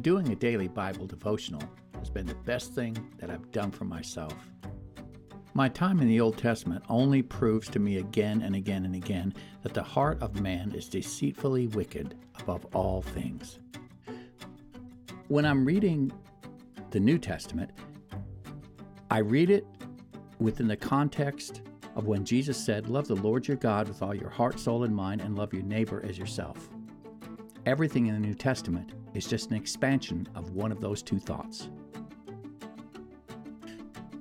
Doing a daily Bible devotional has been the best thing that I've done for myself. My time in the Old Testament only proves to me again and again and again that the heart of man is deceitfully wicked above all things. When I'm reading the New Testament, I read it within the context of when Jesus said, Love the Lord your God with all your heart, soul, and mind, and love your neighbor as yourself. Everything in the New Testament is just an expansion of one of those two thoughts.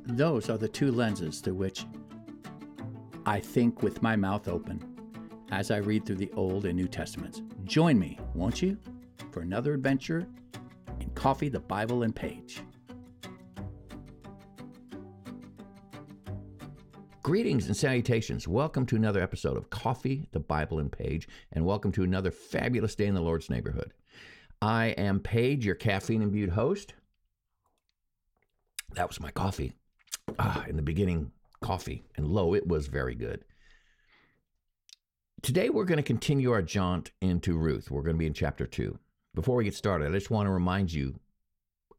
Those are the two lenses through which I think with my mouth open as I read through the Old and New Testaments. Join me, won't you, for another adventure in Coffee, the Bible, and Paige. Greetings and salutations. Welcome to another episode of Coffee, the Bible, and Paige, and welcome to another fabulous day in the Lord's neighborhood. I am Paige, your caffeine imbued host. That was my coffee. Ah, in the beginning, coffee, and lo, it was very good. Today, we're going to continue our jaunt into Ruth. We're going to be in chapter two. Before we get started, I just want to remind you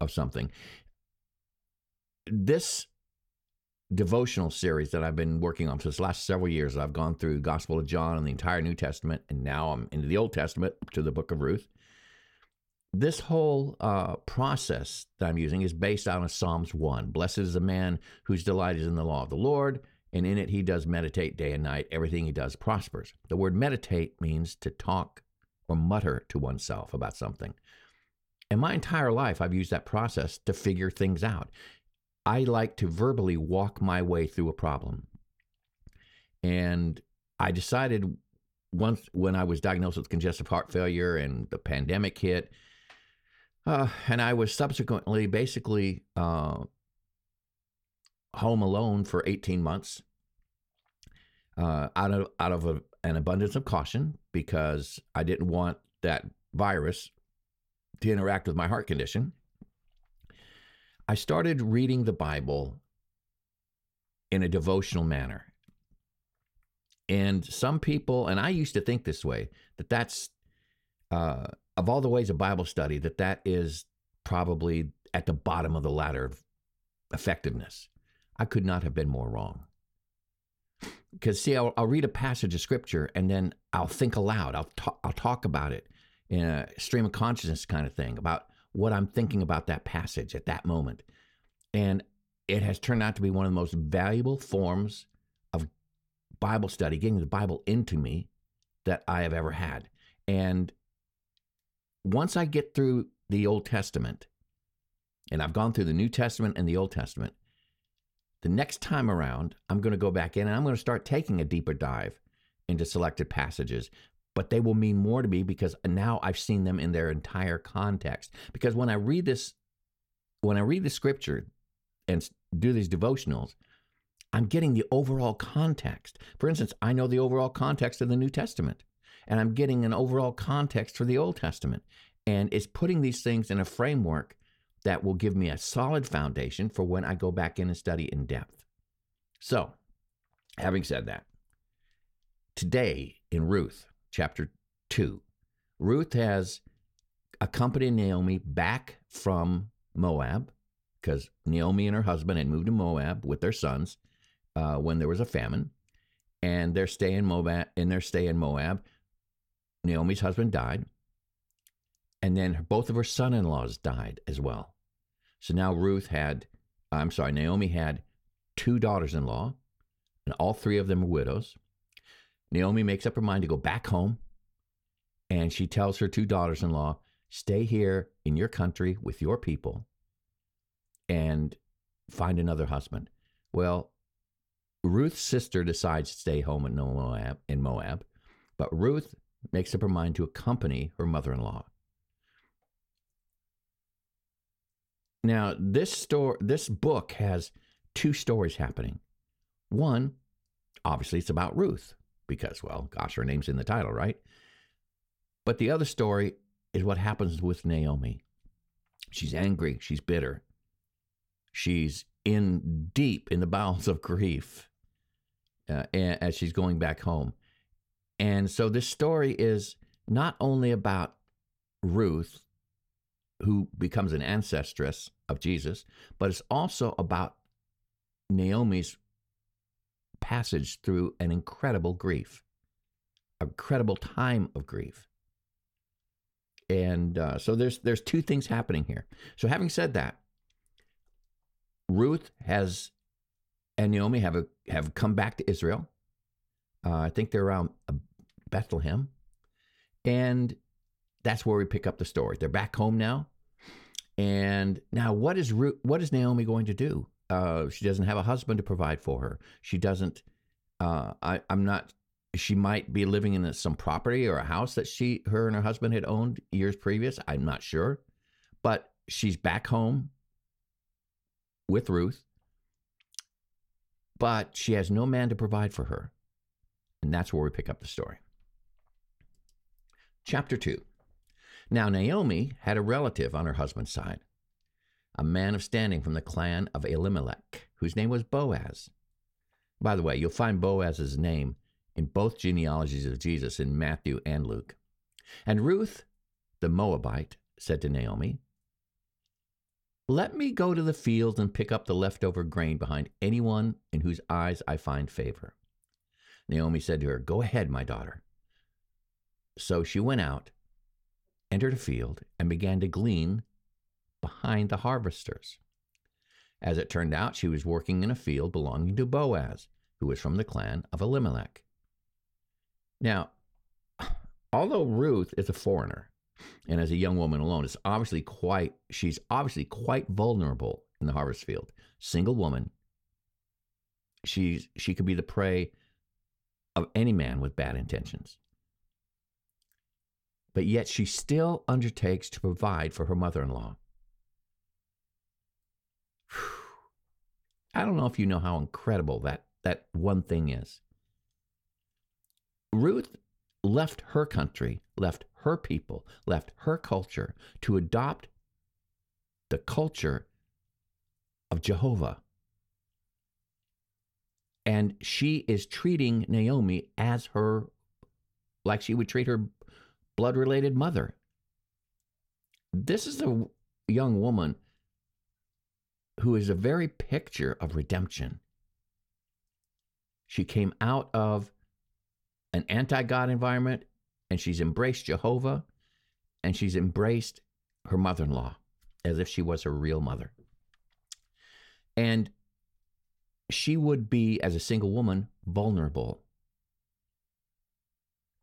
of something. This devotional series that I've been working on for the last several years. I've gone through Gospel of John and the entire New Testament, and now I'm into the Old Testament to the book of Ruth. This whole uh, process that I'm using is based on Psalms 1. Blessed is the man whose delight is in the law of the Lord, and in it he does meditate day and night. Everything he does prospers. The word meditate means to talk or mutter to oneself about something. And my entire life, I've used that process to figure things out. I like to verbally walk my way through a problem. And I decided once when I was diagnosed with congestive heart failure and the pandemic hit, uh, and I was subsequently basically uh, home alone for 18 months uh, out of out of a, an abundance of caution because I didn't want that virus to interact with my heart condition. I started reading the Bible in a devotional manner. And some people, and I used to think this way, that that's, uh, of all the ways of Bible study, that that is probably at the bottom of the ladder of effectiveness. I could not have been more wrong. Because, see, I'll, I'll, read a passage of scripture and then I'll think aloud. I'll, talk, I'll talk about it in a stream of consciousness kind of thing about what I'm thinking about that passage at that moment. And it has turned out to be one of the most valuable forms of Bible study, getting the Bible into me that I have ever had. And once I get through the Old Testament, and I've gone through the New Testament and the Old Testament, the next time around, I'm going to go back in and I'm going to start taking a deeper dive into selected passages but they will mean more to me because now I've seen them in their entire context. Because when I read this, when I read the scripture and do these devotionals, I'm getting the overall context. For instance, I know the overall context of the New Testament, and I'm getting an overall context for the Old Testament. And it's putting these things in a framework that will give me a solid foundation for when I go back in and study in depth. So, having said that, today in Ruth, chapter 2. Ruth has accompanied Naomi back from Moab because Naomi and her husband had moved to Moab with their sons uh, when there was a famine. And their stay in Moab, in their stay in Moab, Naomi's husband died, and then both of her son-in-laws died as well. So now Ruth had, I'm sorry, Naomi had two daughters-in-law, and all three of them were widows. Naomi makes up her mind to go back home and she tells her two daughters in law, stay here in your country with your people and find another husband. Well, Ruth's sister decides to stay home in Moab, in Moab, but Ruth makes up her mind to accompany her mother in law. Now, this story, this book has two stories happening. One, obviously, it's about Ruth because, well, gosh, her name's in the title, right? But the other story is what happens with Naomi. She's angry, she's bitter, she's in deep in the bowels of grief uh, as she's going back home. And so this story is not only about Ruth who becomes an ancestress of Jesus, but it's also about Naomi's passage through an incredible grief, incredible time of grief. And uh, so there's there's two things happening here. So having said that, Ruth has and Naomi have a, have come back to Israel. Uh, I think they're around Bethlehem, and that's where we pick up the story. They're back home now, and now what is Ruth, what is Naomi going to do? Uh, she doesn't have a husband to provide for her. She doesn't. Uh, I, I'm not. She might be living in some property or a house that she, her, and her husband had owned years previous. I'm not sure, but she's back home with Ruth, but she has no man to provide for her, and that's where we pick up the story. Chapter two. Now Naomi had a relative on her husband's side a man of standing from the clan of Elimelech, whose name was Boaz. By the way, you'll find Boaz's name in both genealogies of Jesus in Matthew and Luke. And Ruth, the Moabite, said to Naomi, Let me go to the fields and pick up the leftover grain behind anyone in whose eyes I find favor. Naomi said to her, Go ahead, my daughter. So she went out, entered a field, and began to glean behind the harvesters. As it turned out, she was working in a field belonging to Boaz, who was from the clan of Elimelech. Now, although Ruth is a foreigner, and as a young woman alone, is obviously quite she's obviously quite vulnerable in the harvest field. Single woman. She's she could be the prey of any man with bad intentions. But yet she still undertakes to provide for her mother-in-law. I don't know if you know how incredible that, that one thing is. Ruth left her country, left her people, left her culture to adopt the culture of Jehovah. And she is treating Naomi as her, like she would treat her blood related mother. This is a young woman who is a very picture of redemption. She came out of an anti God environment and she's embraced Jehovah and she's embraced her mother in law as if she was her real mother. And she would be, as a single woman, vulnerable.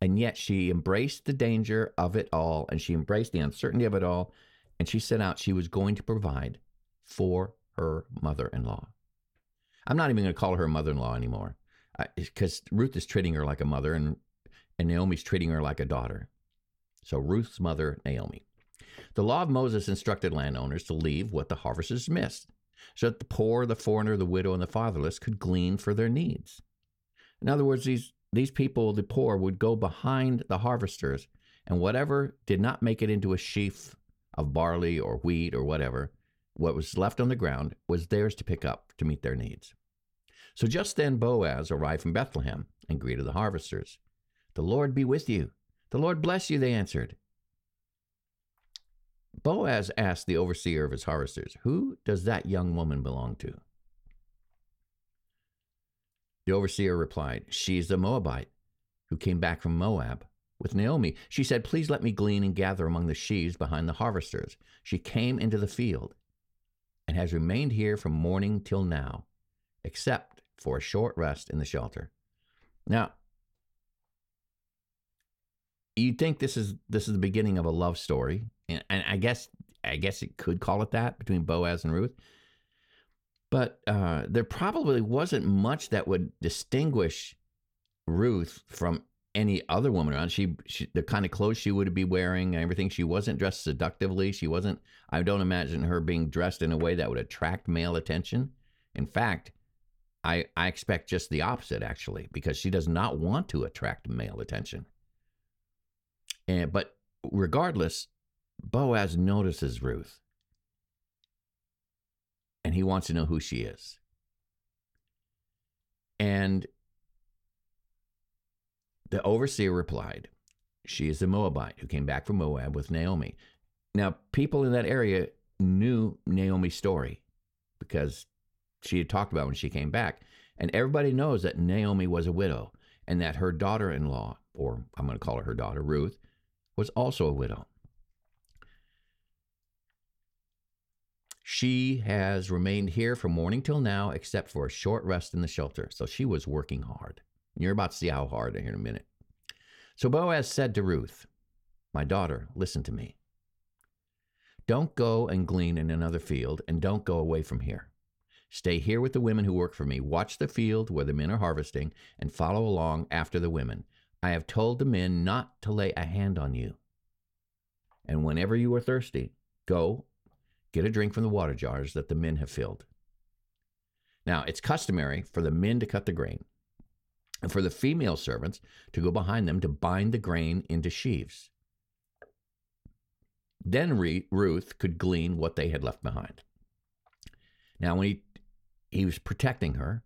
And yet she embraced the danger of it all and she embraced the uncertainty of it all. And she set out she was going to provide for her mother in law. I'm not even going to call her mother in law anymore because Ruth is treating her like a mother and, and Naomi's treating her like a daughter. So Ruth's mother, Naomi. The law of Moses instructed landowners to leave what the harvesters missed so that the poor, the foreigner, the widow, and the fatherless could glean for their needs. In other words, these, these people, the poor, would go behind the harvesters, and whatever did not make it into a sheaf of barley or wheat or whatever what was left on the ground was theirs to pick up to meet their needs. So just then Boaz arrived from Bethlehem and greeted the harvesters. The Lord be with you. The Lord bless you, they answered. Boaz asked the overseer of his harvesters, Who does that young woman belong to? The overseer replied, She is the Moabite who came back from Moab with Naomi. She said, Please let me glean and gather among the sheaves behind the harvesters. She came into the field and has remained here from morning till now, except for a short rest in the shelter. Now, you'd think this is this is the beginning of a love story, and, and I guess I guess it could call it that between Boaz and Ruth. But uh, there probably wasn't much that would distinguish Ruth from any other woman around. She, she, the kind of clothes she would be wearing and everything. She wasn't dressed seductively. She wasn't. I don't imagine her being dressed in a way that would attract male attention. In fact, I I expect just the opposite actually, because she does not want to attract male attention. And but regardless, Boaz notices Ruth, and he wants to know who she is. And the overseer replied, She is a Moabite who came back from Moab with Naomi. Now, people in that area knew Naomi's story because she had talked about when she came back. And everybody knows that Naomi was a widow and that her daughter in law, or I'm going to call her her daughter, Ruth, was also a widow. She has remained here from morning till now, except for a short rest in the shelter. So she was working hard. You're about to see how hard here in a minute. So Boaz said to Ruth, My daughter, listen to me. Don't go and glean in another field, and don't go away from here. Stay here with the women who work for me. Watch the field where the men are harvesting, and follow along after the women. I have told the men not to lay a hand on you. And whenever you are thirsty, go get a drink from the water jars that the men have filled. Now, it's customary for the men to cut the grain, and for the female servants to go behind them to bind the grain into sheaves. Then Ruth could glean what they had left behind. Now, when he, he was protecting her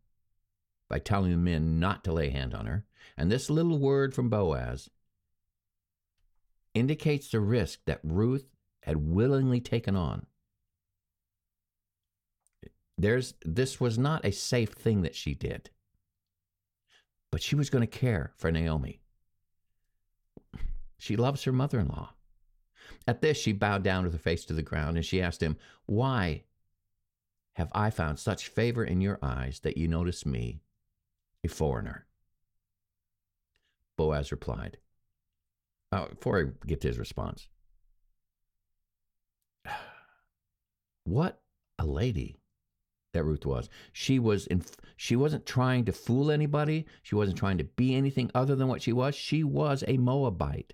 by telling the men not to lay hand on her, and this little word from Boaz indicates the risk that Ruth had willingly taken on. There's, this was not a safe thing that she did, but she was going to care for Naomi. She loves her mother in law. At this, she bowed down with her face to the ground and she asked him, Why have I found such favor in your eyes that you notice me, a foreigner? Boaz replied, uh, before I get to his response, what a lady that Ruth was. She was in, she wasn't trying to fool anybody. She wasn't trying to be anything other than what she was. She was a Moabite.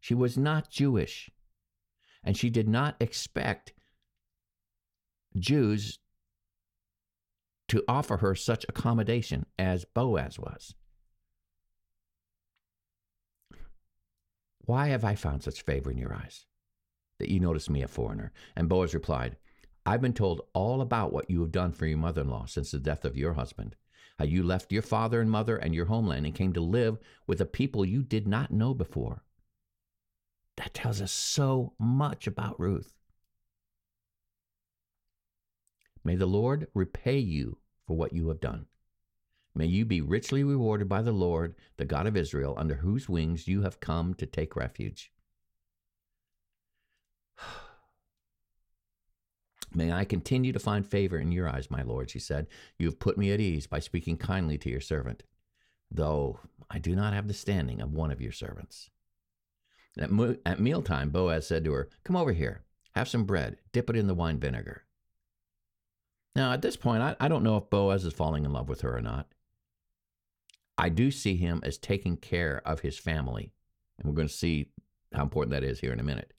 She was not Jewish and she did not expect Jews to offer her such accommodation as Boaz was. Why have I found such favor in your eyes that you notice me a foreigner? And Boaz replied, I've been told all about what you have done for your mother in law since the death of your husband. How you left your father and mother and your homeland and came to live with a people you did not know before. That tells us so much about Ruth. May the Lord repay you for what you have done. May you be richly rewarded by the Lord, the God of Israel, under whose wings you have come to take refuge. May I continue to find favor in your eyes, my Lord, she said. You have put me at ease by speaking kindly to your servant, though I do not have the standing of one of your servants. At, mo- at mealtime, Boaz said to her, Come over here, have some bread, dip it in the wine vinegar. Now, at this point, I, I don't know if Boaz is falling in love with her or not. I do see him as taking care of his family. And we're going to see how important that is here in a minute.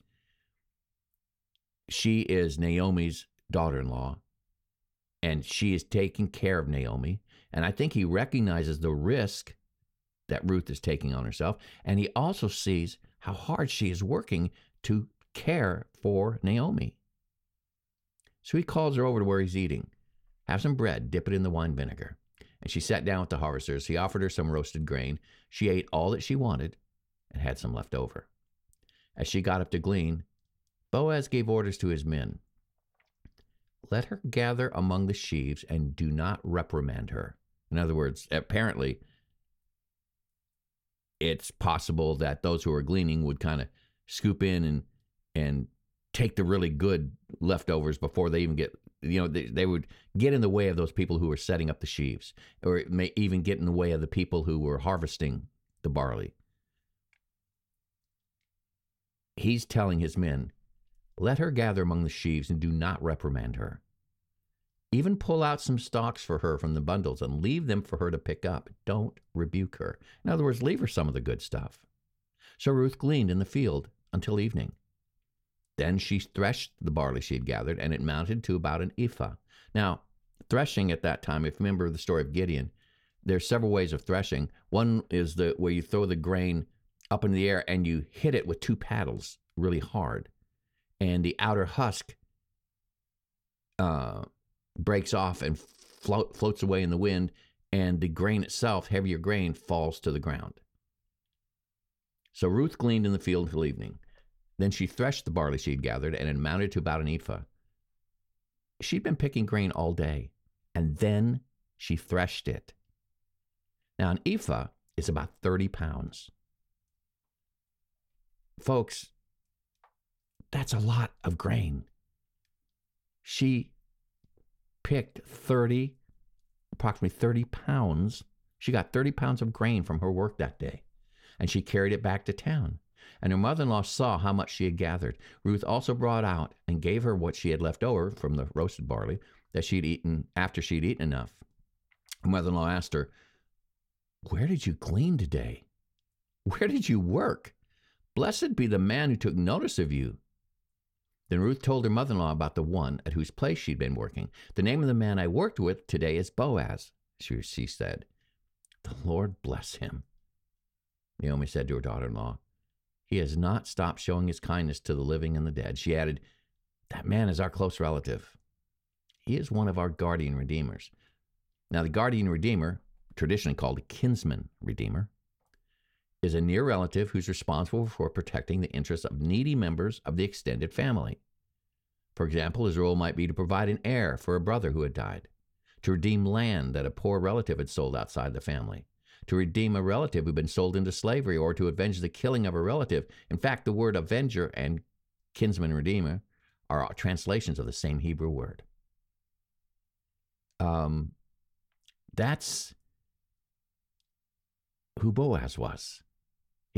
She is Naomi's daughter in law, and she is taking care of Naomi. And I think he recognizes the risk that Ruth is taking on herself. And he also sees how hard she is working to care for Naomi. So he calls her over to where he's eating. Have some bread, dip it in the wine vinegar. And she sat down with the harvesters. He offered her some roasted grain. She ate all that she wanted and had some left over. As she got up to glean, Boaz gave orders to his men Let her gather among the sheaves and do not reprimand her. In other words, apparently, it's possible that those who are gleaning would kind of scoop in and and take the really good leftovers before they even get you know they, they would get in the way of those people who were setting up the sheaves or it may even get in the way of the people who were harvesting the barley he's telling his men let her gather among the sheaves and do not reprimand her even pull out some stalks for her from the bundles and leave them for her to pick up. Don't rebuke her. In other words, leave her some of the good stuff. So Ruth gleaned in the field until evening. Then she threshed the barley she had gathered, and it mounted to about an ephah. Now, threshing at that time, if you remember the story of Gideon, there's several ways of threshing. One is the where you throw the grain up in the air and you hit it with two paddles really hard, and the outer husk uh, breaks off and float, floats away in the wind, and the grain itself, heavier grain, falls to the ground. So Ruth gleaned in the field until evening. Then she threshed the barley she had gathered, and it amounted to about an ephah. She'd been picking grain all day, and then she threshed it. Now, an ephah is about 30 pounds. Folks, that's a lot of grain. She picked 30, approximately 30 pounds. She got 30 pounds of grain from her work that day, and she carried it back to town. And her mother in law saw how much she had gathered. Ruth also brought out and gave her what she had left over from the roasted barley that she'd eaten after she'd eaten enough. Her mother in law asked her, Where did you glean today? Where did you work? Blessed be the man who took notice of you. Then Ruth told her mother in law about the one at whose place she'd been working. The name of the man I worked with today is Boaz, she, said. The Lord bless him. Naomi said to her daughter in law, He has not stopped showing his kindness to the living and the dead. She added, That man is our close relative. He is one of our guardian redeemers. Now, the guardian redeemer, traditionally called a kinsman redeemer, is a near relative who's responsible for protecting the interests of needy members of the extended family. For example, his role might be to provide an heir for a brother who had died, to redeem land that a poor relative had sold outside the family, to redeem a relative who'd been sold into slavery, or to avenge the killing of a relative. In fact, the word avenger and kinsman redeemer are translations of the same Hebrew word. Um, that's who Boaz was.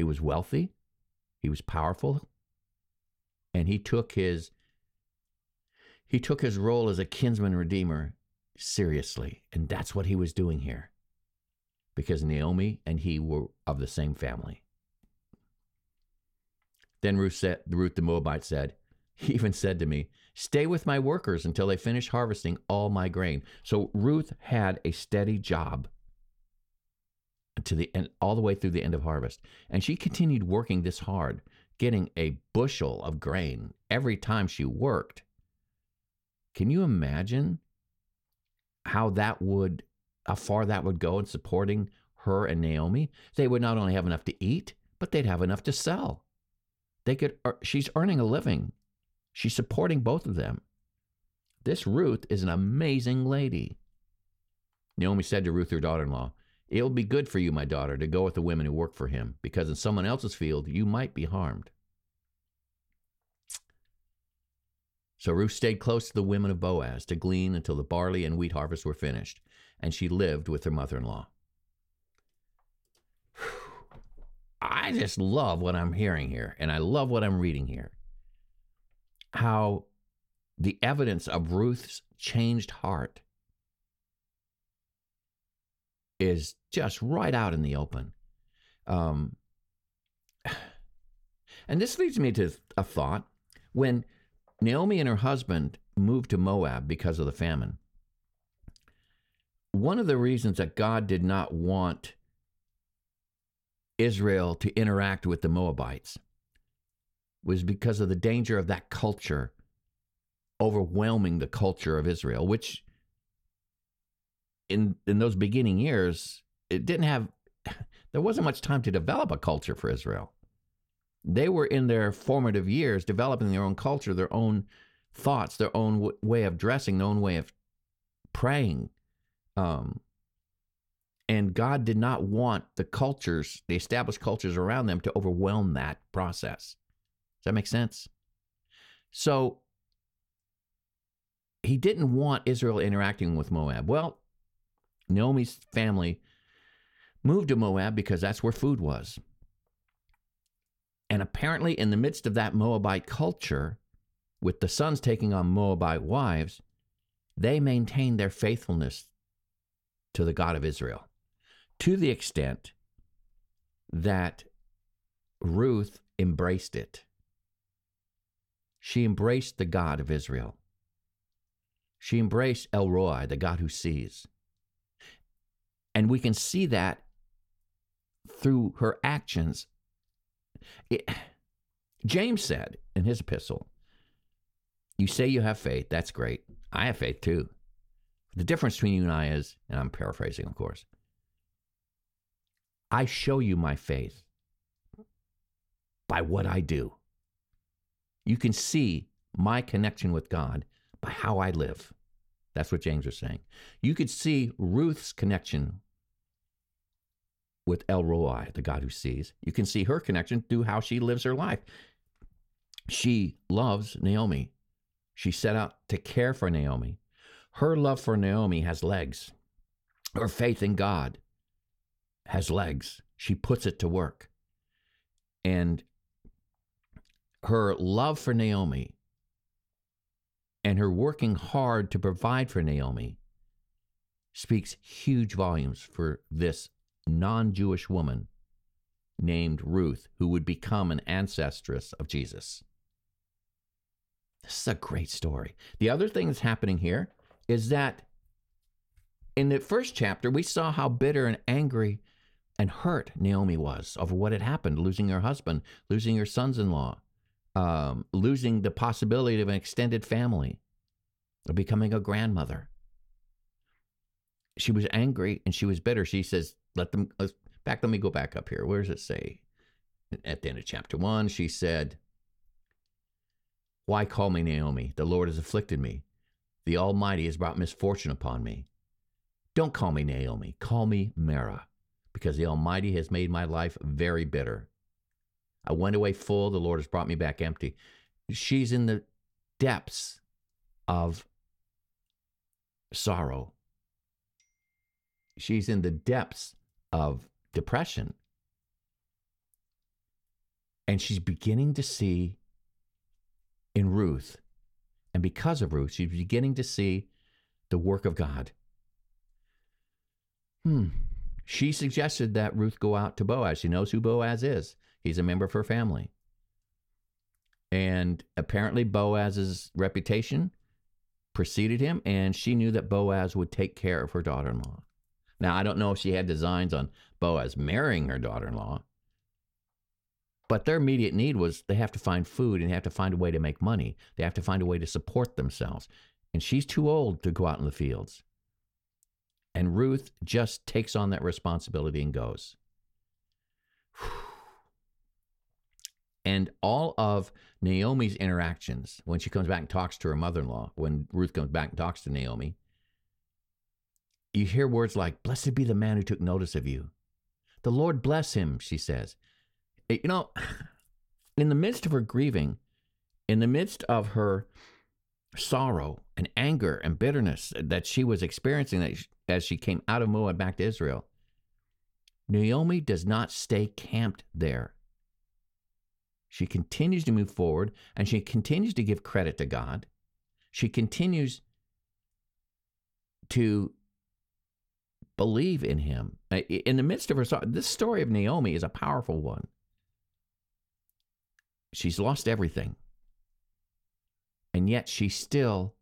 He was wealthy, he was powerful, and he took his he took his role as a kinsman redeemer seriously, and that's what he was doing here. Because Naomi and he were of the same family. Then Ruth said, Ruth the Moabite said, he even said to me, Stay with my workers until they finish harvesting all my grain. So Ruth had a steady job to the end, all the way through the end of harvest. And she continued working this hard, getting a bushel of grain every time she worked. Can you imagine how that would, how far that would go in supporting her and Naomi? They would not only have enough to eat, but they'd have enough to sell. They could, she's earning a living. She's supporting both of them. This Ruth is an amazing lady. Naomi said to Ruth, her daughter in law, It'll be good for you, my daughter, to go with the women who work for him, because in someone else's field you might be harmed. So Ruth stayed close to the women of Boaz to glean until the barley and wheat harvest were finished, and she lived with her mother in law. I just love what I'm hearing here, and I love what I'm reading here. How the evidence of Ruth's changed heart is just right out in the open. Um, and this leads me to a thought. When Naomi and her husband moved to Moab because of the famine, one of the reasons that God did not want Israel to interact with the Moabites was because of the danger of that culture overwhelming the culture of Israel, which in in those beginning years, it didn't have there wasn't much time to develop a culture for Israel. They were in their formative years developing their own culture, their own thoughts, their own w- way of dressing, their own way of praying. Um, and God did not want the cultures, the established cultures around them, to overwhelm that process. Does that make sense? So he didn't want Israel interacting with Moab. Well, Naomi's family moved to Moab because that's where food was. And apparently, in the midst of that Moabite culture, with the sons taking on Moabite wives, they maintained their faithfulness to the God of Israel to the extent that Ruth embraced it. She embraced the God of Israel. She embraced El Roi, the God who sees. And we can see that through her actions. It, James said in his epistle, You say you have faith. That's great. I have faith too. The difference between you and I is, and I'm paraphrasing, of course, I show you my faith by what I do. You can see my connection with God by how I live. That's what James was saying. You could see Ruth's connection with El Roi, the God who sees. You can see her connection through how she lives her life. She loves Naomi. She set out to care for Naomi. Her love for Naomi has legs. Her faith in God has legs. She puts it to work. And her love for Naomi and her working hard to provide for Naomi speaks huge volumes for this non Jewish woman named Ruth, who would become an ancestress of Jesus. This is a great story. The other thing that's happening here is that in the first chapter, we saw how bitter and angry and hurt Naomi was over what had happened losing her husband, losing her sons in law, um, losing the possibility of an extended family, of becoming a grandmother. She was angry and she was bitter. She says, Let them, back, let me go back up here. Where does it say? At the end of chapter one, she said, Why call me Naomi? The Lord has afflicted me. The Almighty has brought misfortune upon me. Don't call me Naomi, call me Mara, because the Almighty has made my life very bitter. I went away full, the Lord has brought me back empty. She's in the depths of sorrow. She's in the depths of depression. And she's beginning to see in Ruth, and because of Ruth, she's beginning to see the work of God. Hmm. She suggested that Ruth go out to Boaz. She knows who Boaz is. He's a member of her family. And apparently, Boaz's reputation preceded him, and she knew that Boaz would take care of her daughter in law. Now, I don't know if she had designs on Boaz marrying her daughter in law, but their immediate need was they have to find food and they have to find a way to make money. They have to find a way to support themselves. And she's too old to go out in the fields. And Ruth just takes on that responsibility and goes. And all of Naomi's interactions, when she comes back and talks to her mother in law, when Ruth comes back and talks to Naomi, you hear words like, Blessed be the man who took notice of you. The Lord bless him, she says. Eh, you know, in the midst of her grieving, in the midst of her sorrow and anger and bitterness that she was experiencing as she came out of Moab back to Israel, Naomi does not stay camped there. She continues to move forward and she continues to give credit to God. She continues to believe in him. In the midst of her sorrow, this story of Naomi is a powerful one. She's lost everything. And yet she still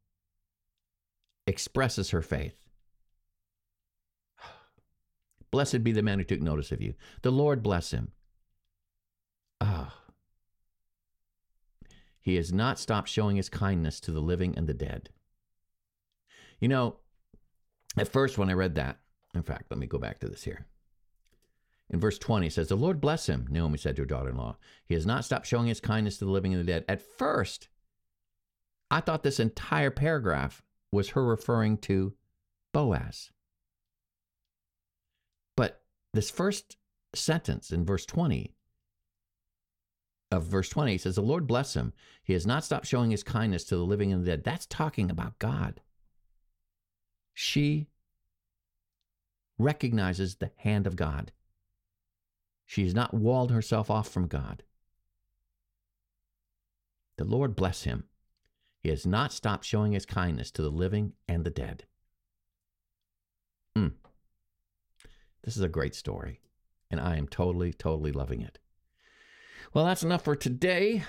expresses her faith. Blessed be the man who took notice of you. The Lord bless him. Ah. He has not stopped showing his kindness to the living and the dead. You know, at first when I read that, in fact, let me go back to this here. In verse 20, it says, The Lord bless him, Naomi said to her daughter in law. He has not stopped showing his kindness to the living and the dead. At first, I thought this entire paragraph was her referring to Boaz. But this first sentence in verse 20 of verse 20 says, The Lord bless him. He has not stopped showing his kindness to the living and the dead. That's talking about God. She recognizes the hand of God. She has not walled herself off from God. The Lord bless him. He has not stopped showing his kindness to the living and the dead. Mm. This is a great story, and I am totally, totally loving it. Well, that's enough for today.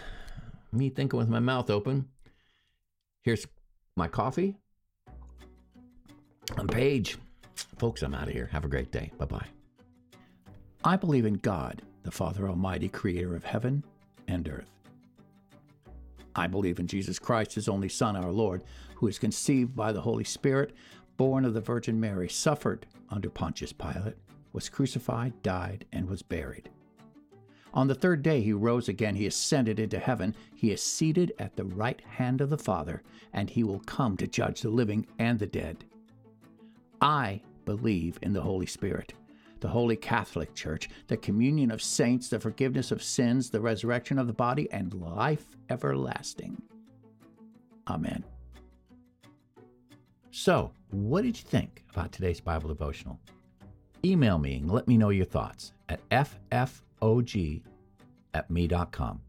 Me thinking with my mouth open. Here's my coffee. I'm Paige. Folks, I'm out of here. Have a great day. Bye bye. I believe in God, the Father Almighty, creator of heaven and earth. I believe in Jesus Christ, his only Son, our Lord, who is conceived by the Holy Spirit, born of the Virgin Mary, suffered under Pontius Pilate, was crucified, died, and was buried On the third day he rose again, he ascended into heaven, he is seated at the right hand of the Father, and he will come to judge the living and the dead. I believe in the Holy Spirit, the Holy Catholic Church, the communion of saints, the forgiveness of sins, the resurrection of the body, and life everlasting. Amen. So, what did you think about today's Bible devotional? Email me and let me know your thoughts at ffog at me.com.